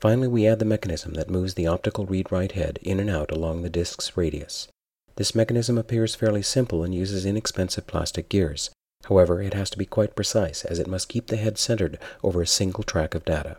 Finally, we add the mechanism that moves the optical read-write head in and out along the disk's radius. This mechanism appears fairly simple and uses inexpensive plastic gears. However, it has to be quite precise as it must keep the head centered over a single track of data.